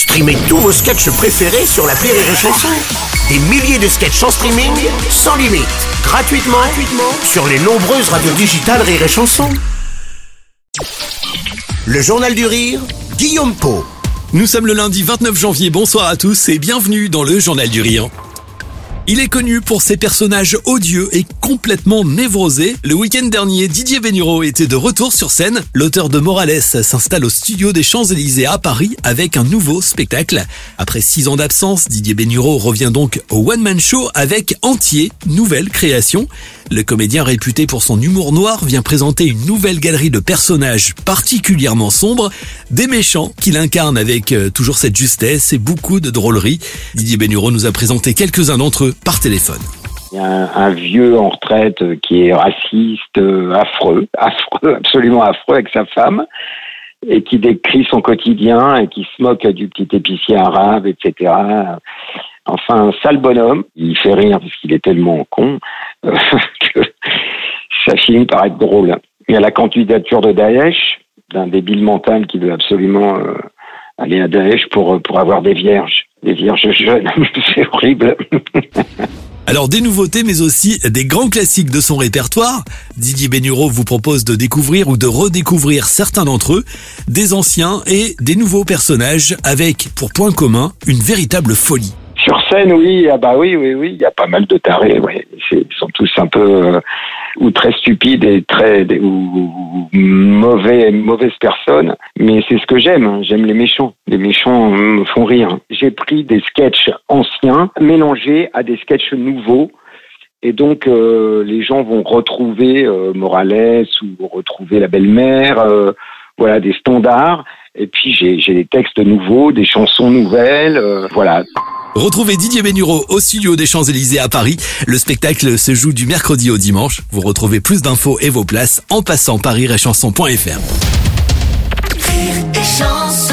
Streamez tous vos sketchs préférés sur la Rire et Chanson. Des milliers de sketchs en streaming, sans limite, gratuitement, gratuitement sur les nombreuses radios digitales Rire et Chanson. Le Journal du Rire, Guillaume Po. Nous sommes le lundi 29 janvier, bonsoir à tous et bienvenue dans le Journal du Rire. Il est connu pour ses personnages odieux et complètement névrosés. Le week-end dernier, Didier Bénureau était de retour sur scène. L'auteur de Morales s'installe au studio des Champs-Élysées à Paris avec un nouveau spectacle. Après six ans d'absence, Didier Bénureau revient donc au One Man Show avec Entier, nouvelle création. Le comédien réputé pour son humour noir vient présenter une nouvelle galerie de personnages particulièrement sombres, des méchants qu'il incarne avec euh, toujours cette justesse et beaucoup de drôlerie. Didier Bénureau nous a présenté quelques-uns d'entre eux par téléphone. Il y a un, vieux en retraite qui est raciste, euh, affreux, affreux, absolument affreux avec sa femme, et qui décrit son quotidien et qui se moque du petit épicier arabe, etc. Enfin, un sale bonhomme. Il fait rire parce qu'il est tellement con euh, que ça finit par être drôle. Il y a la candidature de Daesh, d'un débile mental qui veut absolument euh, aller à Daesh pour, pour avoir des vierges, des vierges jeunes. C'est horrible. Alors des nouveautés mais aussi des grands classiques de son répertoire. Didier Bénureau vous propose de découvrir ou de redécouvrir certains d'entre eux, des anciens et des nouveaux personnages avec pour point commun une véritable folie. Sur scène, oui, ah bah oui, oui, oui, il y a pas mal de tarés, ouais. Ils sont tous un peu euh, ou très stupides et très ou, ou mauvais, mauvaises personnes. Mais c'est ce que j'aime. Hein. J'aime les méchants. Les méchants me font rire. J'ai pris des sketchs anciens mélangés à des sketchs nouveaux. Et donc, euh, les gens vont retrouver euh, Morales ou retrouver la belle-mère, euh, voilà, des standards. Et puis, j'ai des textes nouveaux, des chansons nouvelles, euh, voilà. Retrouvez Didier Bénureau au studio des Champs-Élysées à Paris. Le spectacle se joue du mercredi au dimanche. Vous retrouvez plus d'infos et vos places en passant par rireetchanson.fr. Rire et chanson.